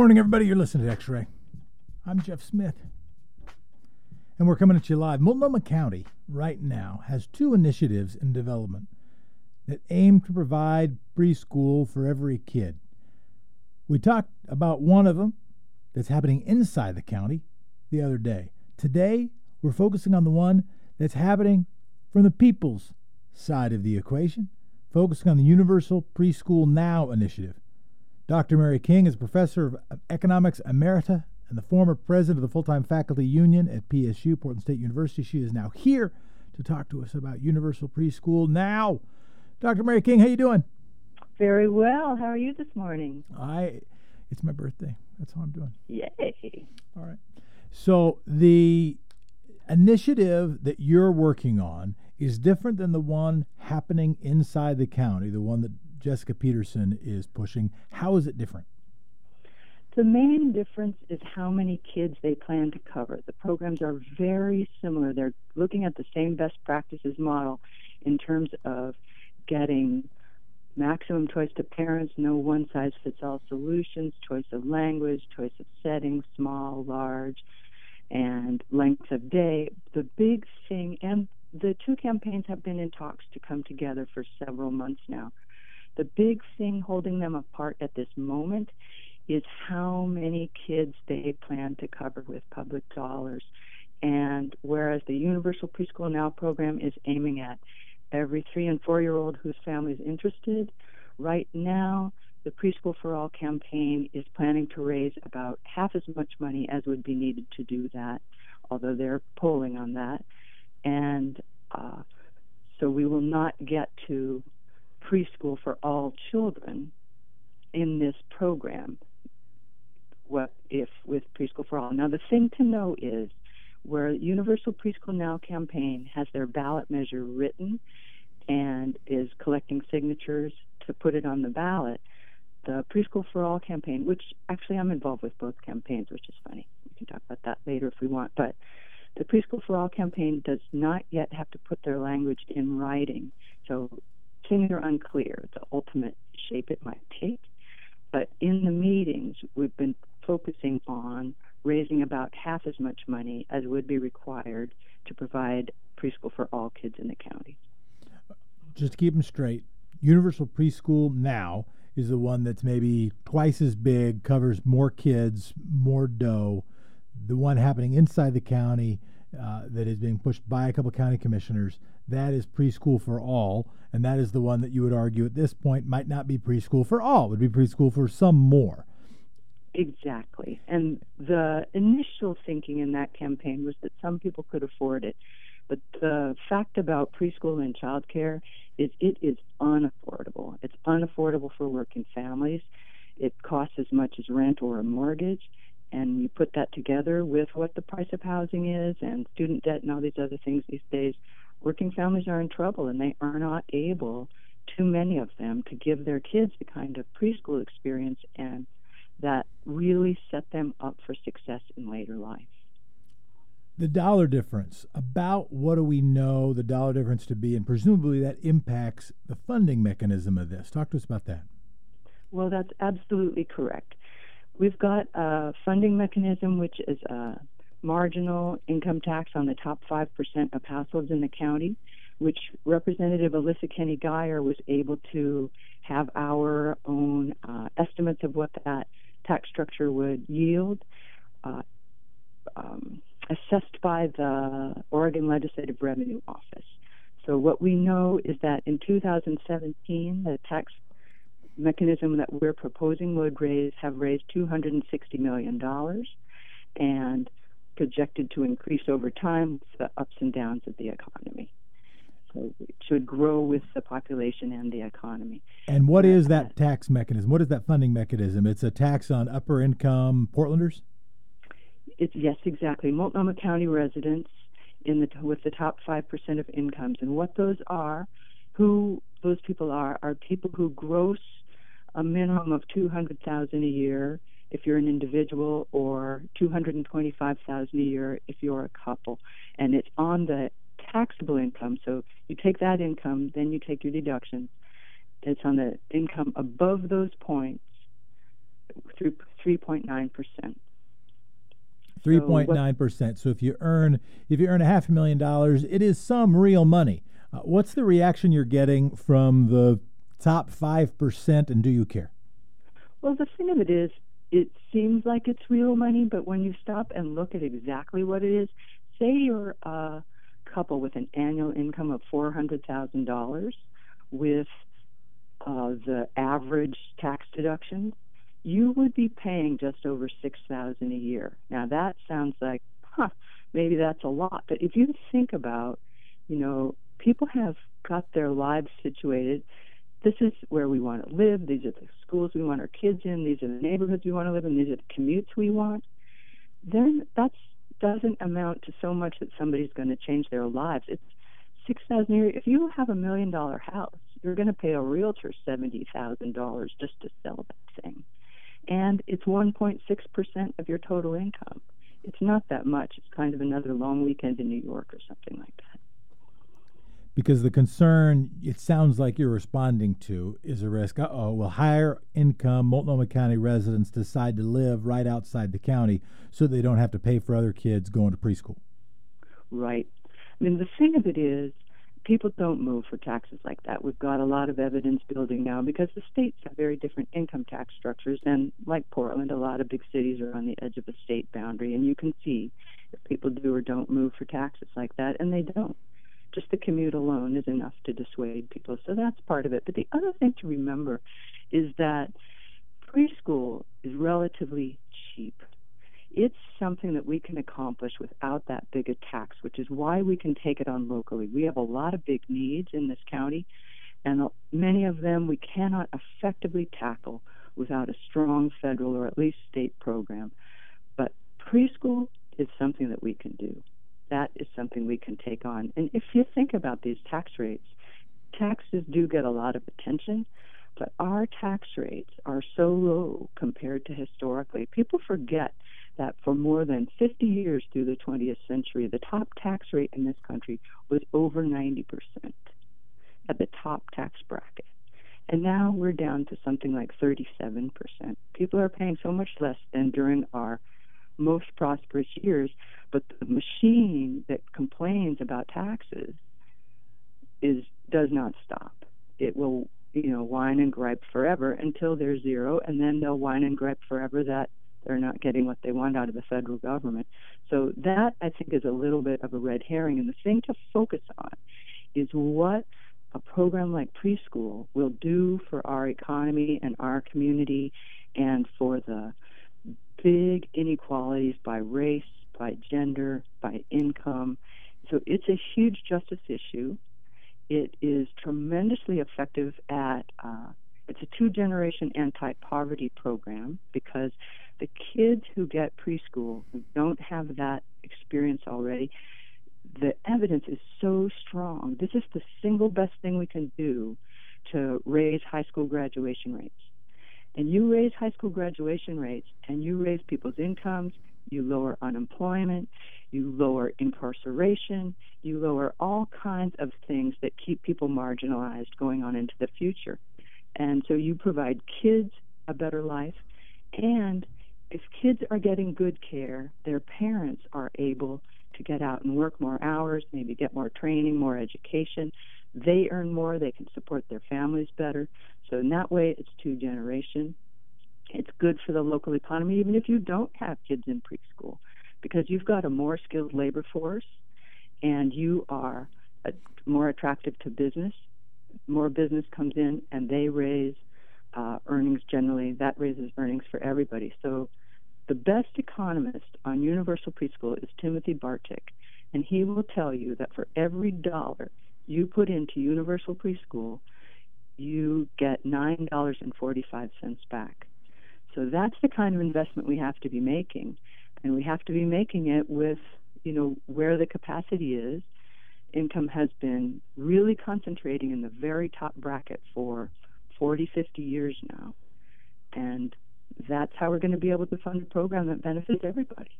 morning, everybody. You're listening to X Ray. I'm Jeff Smith. And we're coming at you live. Multnomah County, right now, has two initiatives in development that aim to provide preschool for every kid. We talked about one of them that's happening inside the county the other day. Today, we're focusing on the one that's happening from the people's side of the equation, focusing on the Universal Preschool Now initiative. Dr. Mary King is professor of economics emerita and the former president of the full-time faculty union at PSU, Portland State University. She is now here to talk to us about Universal Preschool Now. Dr. Mary King, how are you doing? Very well. How are you this morning? I it's my birthday. That's how I'm doing. Yay. All right. So the initiative that you're working on is different than the one happening inside the county, the one that Jessica Pederson is pushing. How is it different? The main difference is how many kids they plan to cover. The programs are very similar. They're looking at the same best practices model in terms of getting maximum choice to parents, no one size fits all solutions, choice of language, choice of setting, small, large, and length of day. The big thing, and the two campaigns have been in talks to come together for several months now. The big thing holding them apart at this moment is how many kids they plan to cover with public dollars. And whereas the Universal Preschool Now program is aiming at every three and four year old whose family is interested, right now the Preschool for All campaign is planning to raise about half as much money as would be needed to do that, although they're polling on that. And uh, so we will not get to preschool for all children in this program. What if with preschool for all? Now, the thing to know is where Universal Preschool Now campaign has their ballot measure written and is collecting signatures to put it on the ballot. The Preschool for All campaign, which actually I'm involved with both campaigns, which is funny. We can talk about that later if we want. But the Preschool for All campaign does not yet have to put their language in writing. So things are unclear, the ultimate shape it might take. But in the meetings, we've been focusing on raising about half as much money as would be required to provide preschool for all kids in the county. Just to keep them straight, Universal Preschool Now is the one that's maybe twice as big, covers more kids, more dough. The one happening inside the county uh, that is being pushed by a couple county commissioners, that is preschool for all. And that is the one that you would argue at this point might not be preschool for all, It would be preschool for some more. Exactly. And the initial thinking in that campaign was that some people could afford it. But the fact about preschool and childcare is it is unaffordable. It's unaffordable for working families. It costs as much as rent or a mortgage. And you put that together with what the price of housing is and student debt and all these other things these days, working families are in trouble and they are not able, too many of them, to give their kids the kind of preschool experience and that really set them up for success in later life. The dollar difference, about what do we know the dollar difference to be, and presumably that impacts the funding mechanism of this. Talk to us about that. Well, that's absolutely correct. We've got a funding mechanism which is a marginal income tax on the top 5% of households in the county, which Representative Alissa Keny-Guyer was able to have our own uh, estimates of what that tax structure would yield, uh, um, assessed by the Oregon Legislative Revenue Office. So, what we know is that in 2017, the tax mechanism that we're proposing would raise have raised 260 million dollars, and projected to increase over time with the ups and downs of the economy. So it should grow with the population and the economy. And what is that tax mechanism? What is that funding mechanism? It's a tax on upper income Portlanders? It's yes, exactly. Multnomah County residents in the with the top five percent of incomes, and what those are, who those people are, are people who gross a minimum of two hundred thousand a year if you're an individual, or two hundred and twenty-five thousand a year if you're a couple, and it's on the taxable income. So you take that income, then you take your deductions. It's on the income above those points through 3.9 percent. Three point nine percent. So if you earn if you earn a half a million dollars, it is some real money. Uh, what's the reaction you're getting from the top five percent, and do you care? Well, the thing of it is, it seems like it's real money, but when you stop and look at exactly what it is, say you're a couple with an annual income of four hundred thousand dollars, with uh, the average tax deduction, you would be paying just over six thousand a year. Now that sounds like, huh, maybe that's a lot, but if you think about, you know, people have got their lives situated. This is where we want to live. These are the schools we want our kids in. These are the neighborhoods we want to live in. These are the commutes we want. Then that doesn't amount to so much that somebody's going to change their lives. It's six thousand. If you have a million dollar house, you're going to pay a realtor seventy thousand dollars just to sell that thing, and it's one point six percent of your total income. It's not that much. It's kind of another long weekend in New York or something like that. Because the concern, it sounds like you're responding to, is a risk. Uh oh, will higher income Multnomah County residents decide to live right outside the county so they don't have to pay for other kids going to preschool? Right. I mean, the thing of it is, people don't move for taxes like that. We've got a lot of evidence building now because the states have very different income tax structures, and like Portland, a lot of big cities are on the edge of a state boundary, and you can see if people do or don't move for taxes like that, and they don't. Just the commute alone is enough to dissuade people, so that's part of it. But the other thing to remember is that preschool is relatively cheap it's something that we can accomplish without that big a tax, which is why we can take it on locally. We have a lot of big needs in this county, and many of them we cannot effectively tackle without a strong federal or at least state program. But preschool is something that we can do. That is something we can take on. And if you think about these tax rates, taxes do get a lot of attention, but our tax rates are so low compared to historically. People forget that for more than 50 years through the 20th century, the top tax rate in this country was over 90% at the top tax bracket. And now we're down to something like 37%. People are paying so much less than during our most prosperous years, but the machine that complains about taxes is does not stop. It will, you know, whine and gripe forever until they're zero, and then they'll whine and gripe forever that they're not getting what they want out of the federal government. So that I think is a little bit of a red herring. And the thing to focus on is what a program like preschool will do for our economy and our community and for the big inequalities by race, by gender, by income. So it's a huge justice issue. It is tremendously effective at, uh, it's a two generation anti poverty program because the kids who get preschool who don't have that experience already, the evidence is so strong. This is the single best thing we can do to raise high school graduation rates. And you raise high school graduation rates and you raise people's incomes, you lower unemployment, you lower incarceration, you lower all kinds of things that keep people marginalized going on into the future. And so you provide kids a better life and if kids are getting good care, their parents are able to get out and work more hours, maybe get more training, more education. They earn more, they can support their families better. So in that way, it's two generation. It's good for the local economy, even if you don't have kids in preschool, because you've got a more skilled labor force and you are more attractive to business. More business comes in and they raise uh, earnings generally. That raises earnings for everybody. So the best economist on universal preschool is Timothy Bartik, and he will tell you that for every dollar you put into universal preschool, you get $9.45 back. So that's the kind of investment we have to be making, and we have to be making it with, you know, where the capacity is. Income has been really concentrating in the very top bracket for 40, 50 years now. And that's how we're going to be able to fund a program that benefits everybody.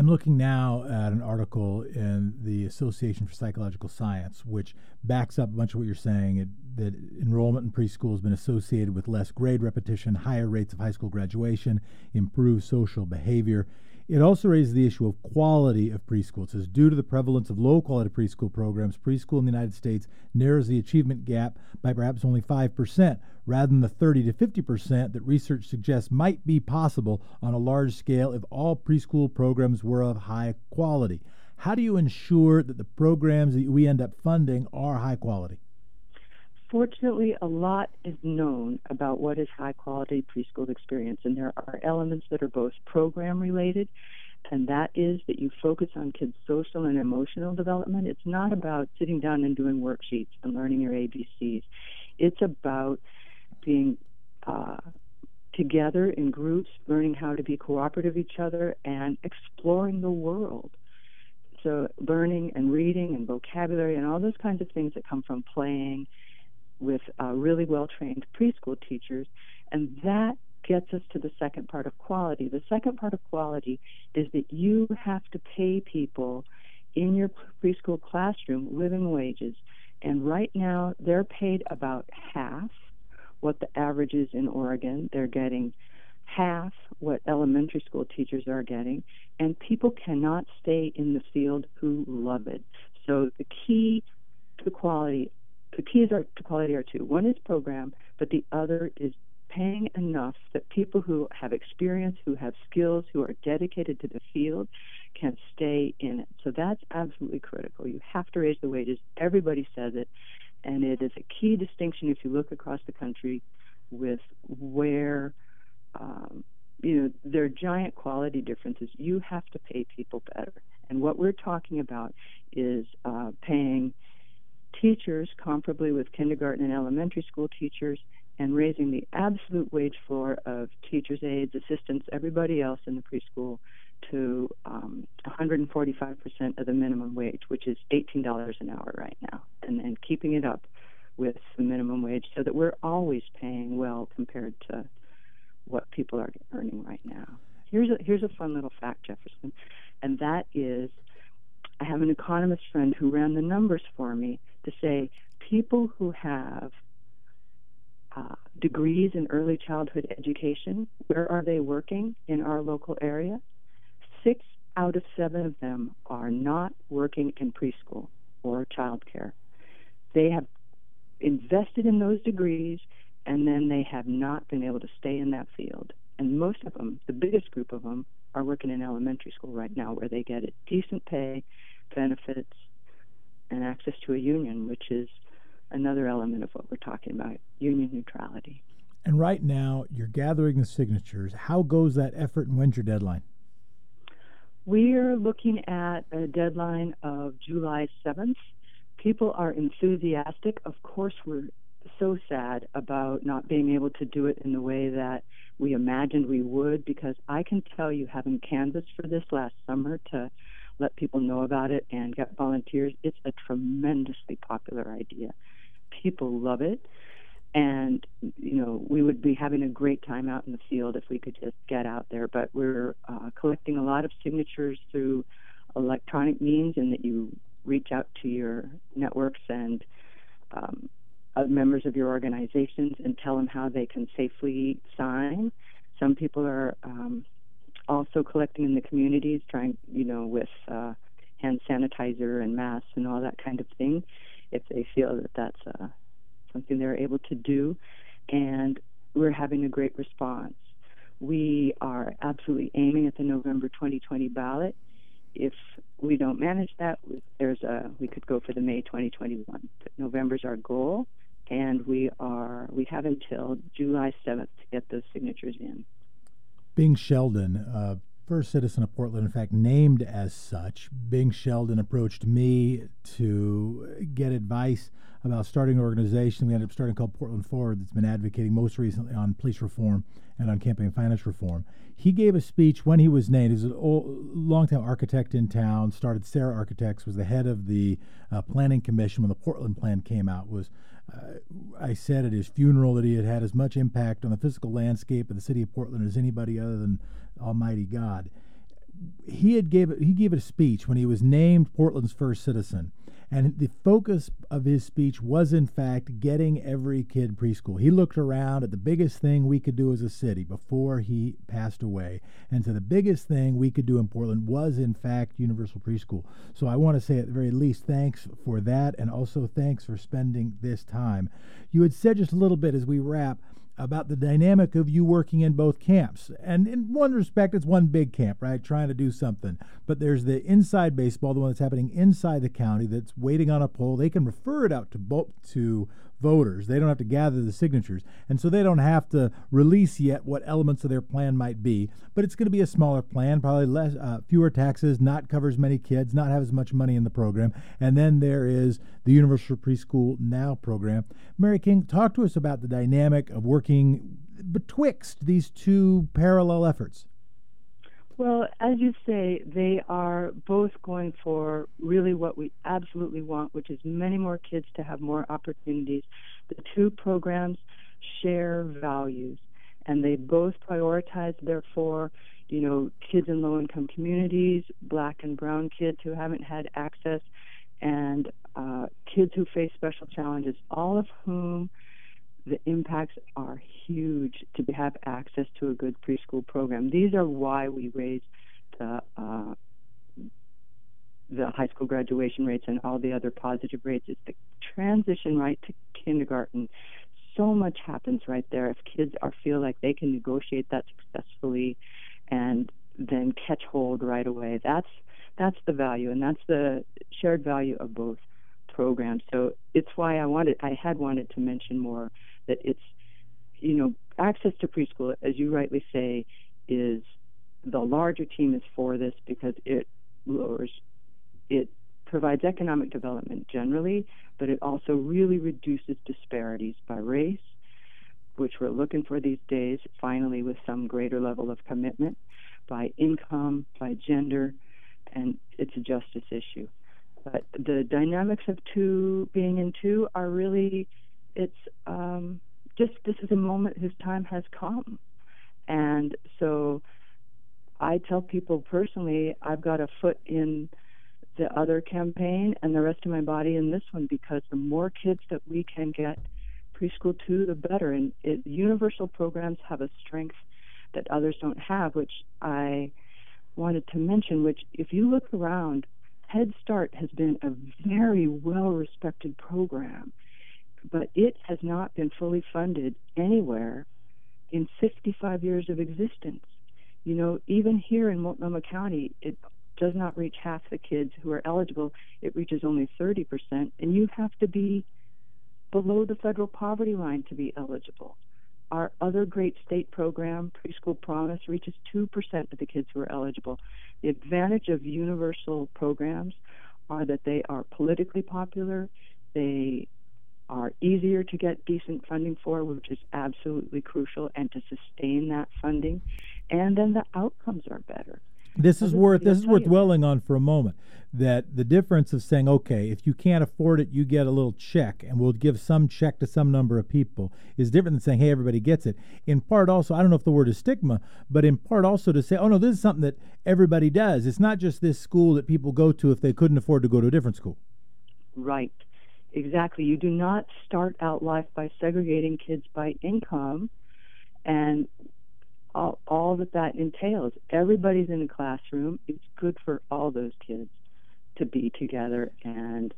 I'm looking now at an article in the Association for Psychological Science, which backs up a bunch of what you're saying it, that enrollment in preschool has been associated with less grade repetition, higher rates of high school graduation, improved social behavior. It also raises the issue of quality of preschool. It says, due to the prevalence of low quality preschool programs, preschool in the United States narrows the achievement gap by perhaps only 5%, rather than the 30 to 50% that research suggests might be possible on a large scale if all preschool programs were of high quality. How do you ensure that the programs that we end up funding are high quality? Fortunately, a lot is known about what is high quality preschool experience, and there are elements that are both program related, and that is that you focus on kids' social and emotional development. It's not about sitting down and doing worksheets and learning your ABCs, it's about being uh, together in groups, learning how to be cooperative with each other, and exploring the world. So, learning and reading and vocabulary and all those kinds of things that come from playing with uh, really well trained preschool teachers. And that gets us to the second part of quality. The second part of quality is that you have to pay people in your preschool classroom living wages. And right now, they're paid about half what the average is in Oregon. They're getting half what elementary school teachers are getting, and people cannot stay in the field who love it. So the key to quality the keys are, to quality are two. One is program, but the other is paying enough that people who have experience, who have skills, who are dedicated to the field can stay in it. So that's absolutely critical. You have to raise the wages. Everybody says it. And it is a key distinction if you look across the country with where, um, you know, there are giant quality differences. You have to pay people better. And what we're talking about is uh, paying teachers comparably with kindergarten and elementary school teachers and raising the absolute wage floor of teachers, aides, assistants, everybody else in the preschool to um, 145% of the minimum wage, which is $18 an hour right now, and then keeping it up with the minimum wage so that we're always paying well compared to what people are earning right now. Here's a, here's a fun little fact, Jefferson, and that is I have an economist friend who ran the numbers for me to say people who have uh, degrees in early childhood education, where are they working in our local area? Six out of seven of them are not working in preschool or childcare. They have invested in those degrees and then they have not been able to stay in that field. And most of them, the biggest group of them, are working in elementary school right now where they get a decent pay, benefits, and access to a union, which is another element of what we're talking about union neutrality. And right now, you're gathering the signatures. How goes that effort, and when's your deadline? We're looking at a deadline of July 7th. People are enthusiastic. Of course, we're so sad about not being able to do it in the way that we imagined we would because I can tell you, having canvassed for this last summer to let people know about it and get volunteers. It's a tremendously popular idea. People love it. And, you know, we would be having a great time out in the field if we could just get out there. But we're uh, collecting a lot of signatures through electronic means, and that you reach out to your networks and um, members of your organizations and tell them how they can safely sign. Some people are um, also collecting in the communities, trying, you know, with uh, hand sanitizer and masks and all that kind of thing, if they feel that that's uh, something they're able to do. And we're having a great response. We are absolutely aiming at the November 2020 ballot. If we don't manage that, there's a we could go for the May 2021. But November's our goal, and we are we have until July 7th to get those signatures in. Bing Sheldon, uh, first citizen of Portland, in fact, named as such, Bing Sheldon approached me to get advice about starting an organization. We ended up starting called Portland Forward that's been advocating most recently on police reform and on campaign finance reform. He gave a speech when he was named. He's a longtime architect in town, started SERA Architects, was the head of the uh, planning commission when the Portland plan came out, was uh, I said at his funeral that he had had as much impact on the physical landscape of the city of Portland as anybody other than Almighty God. he had gave he gave a speech when he was named Portland's first citizen, and the focus of his speech was, in fact, getting every kid preschool. He looked around at the biggest thing we could do as a city before he passed away. And so the biggest thing we could do in Portland was, in fact, universal preschool. So I want to say, at the very least, thanks for that. And also thanks for spending this time. You had said just a little bit as we wrap about the dynamic of you working in both camps. And in one respect, it's one big camp, right? Trying to do something. But there's the inside baseball, the one that's happening inside the county that's waiting on a poll. They can refer it out to both to voters. They don't have to gather the signatures. And so they don't have to release yet what elements of their plan might be. But it's going to be a smaller plan, probably less, uh, fewer taxes, not cover as many kids, not have as much money in the program. And then there is the Universal Preschool Now program. Mary King, talk to us about the dynamic of working betwixt these two parallel efforts. Well, as you say, they are both going for really what we absolutely want, which is many more kids to have more opportunities. The two programs share values, and they both prioritize, therefore, you know, kids in low income communities, black and brown kids who haven't had access, and uh, kids who face special challenges, all of whom the impacts are huge to have access to a good preschool program. These are why we raise the uh, the high school graduation rates and all the other positive rates. It's the transition right to kindergarten. So much happens right there if kids are feel like they can negotiate that successfully, and then catch hold right away. That's that's the value, and that's the shared value of both programs. So it's why I wanted I had wanted to mention more that it's you know access to preschool, as you rightly say, is the larger team is for this because it lowers it provides economic development generally, but it also really reduces disparities by race, which we're looking for these days, finally, with some greater level of commitment, by income, by gender, and it's a justice issue. But the dynamics of two being in two are really it's um, just this is a moment whose time has come, and so I tell people personally I've got a foot in the other campaign and the rest of my body in this one because the more kids that we can get preschool to, the better. And it, universal programs have a strength that others don't have, which I wanted to mention. Which, if you look around, Head Start has been a very well respected program but it has not been fully funded anywhere in 55 years of existence. You know, even here in Multnomah County, it does not reach half the kids who are eligible. It reaches only 30%, and you have to be below the federal poverty line to be eligible. Our other great state program, Preschool Promise, reaches 2% of the kids who are eligible. The advantage of universal programs are that they are politically popular, they are easier to get decent funding for, which is absolutely crucial, and to sustain that funding. And then the outcomes are better. This is worth this is worth dwelling on for a moment. That the difference of saying, okay, if you can't afford it, you get a little check, and we'll give some check to some number of people, is different than saying, hey, everybody gets it. In part, also, I don't know if the word is stigma, but in part also to say, oh no, this is something that everybody does. It's not just this school that people go to if they couldn't afford to go to a different school. Right. Exactly. You do not start out life by segregating kids by income and all, that that entails. Everybody's in a classroom. It's good for all those kids to be together and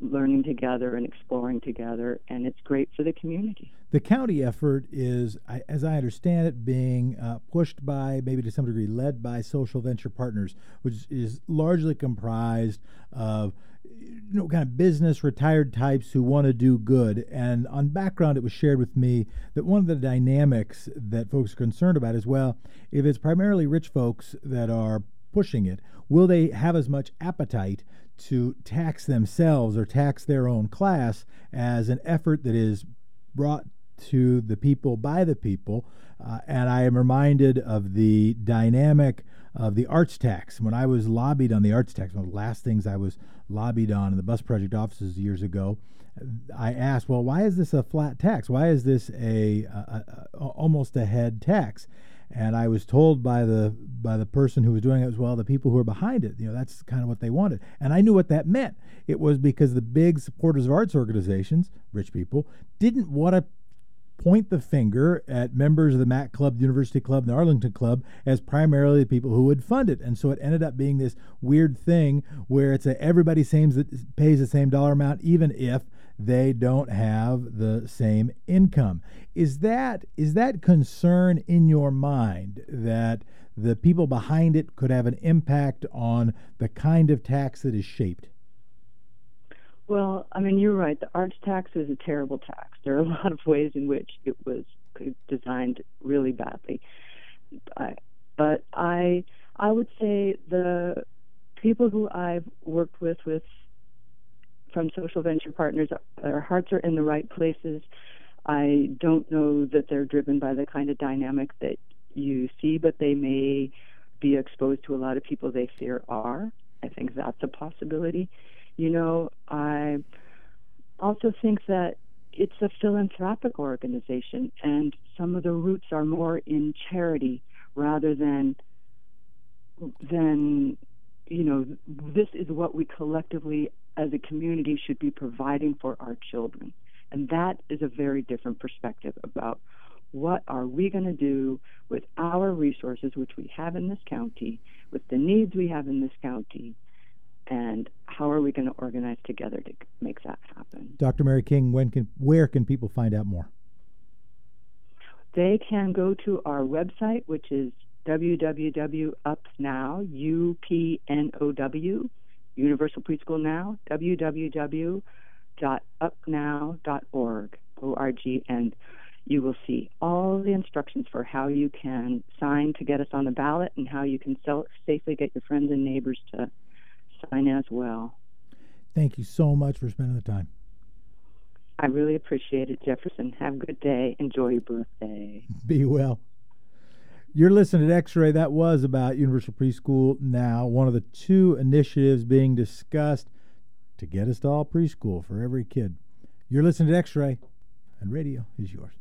learning together and exploring together, and it's great for the community. The county effort is, as I understand it, being uh, pushed by, maybe to some degree, led by social venture partners, which is largely comprised of you know, kind of business retired types who want to do good. And on background, it was shared with me that one of the dynamics that folks are concerned about is well, if it's primarily rich folks that are pushing it, will they have as much appetite to tax themselves or tax their own class as an effort that is brought to the people by the people? Uh, and I am reminded of the dynamic of the arts tax. When I was lobbied on the arts tax, one of the last things I was lobbied on in the bus project offices years ago, I asked, well, why is this a flat tax? Why is this a, a, a almost a head tax? And I was told by the by the person who was doing it as well, the people who were behind it. You know, that's kind of what they wanted. And I knew what that meant. It was because the big supporters of arts organizations, rich people, didn't want to point the finger at members of the MAC Club, the University Club, and the Arlington Club as primarily the people who would fund it. And so it ended up being this weird thing where it's a everybody seems that pays the same dollar amount, even if they don't have the same income. Is that is that concern in your mind that the people behind it could have an impact on the kind of tax that is shaped? Well, I mean, you're right. The arts tax is a terrible tax. There are a lot of ways in which it was uh, designed really badly. but I, I would say the people who I've worked with, with from social venture partners, their hearts are in the right places. I don't know that they're driven by the kind of dynamic that you see, but they may be exposed to a lot of people they fear are. I think that's a possibility. You know, I also think that it's a philanthropic organization, and some of the roots are more in charity rather than than you know this is what we collectively as a community should be providing for our children. And that is a very different perspective about what are we going to do with our resources which we have in this county with the needs we have in this county and how are we going to organize together to make that happen? Dr. Mary King, when can where can people find out more? They can go to our website, which is www.upnow, U-P-N-O-W, Universal Preschool Now, www.upnow.org, O-R-G, and you will see all the instructions for how you can sign to get us on the ballot and how you can safely get your friends and neighbors to sign as well. Thank you so much for spending the time. I really appreciate it, Jefferson. Have a good day. Enjoy your birthday. Be well. You're listening to X Ray. That was about Universal Preschool Now, one of the two initiatives being discussed to get us to all preschool for every kid. You're listening to X Ray, and radio is yours.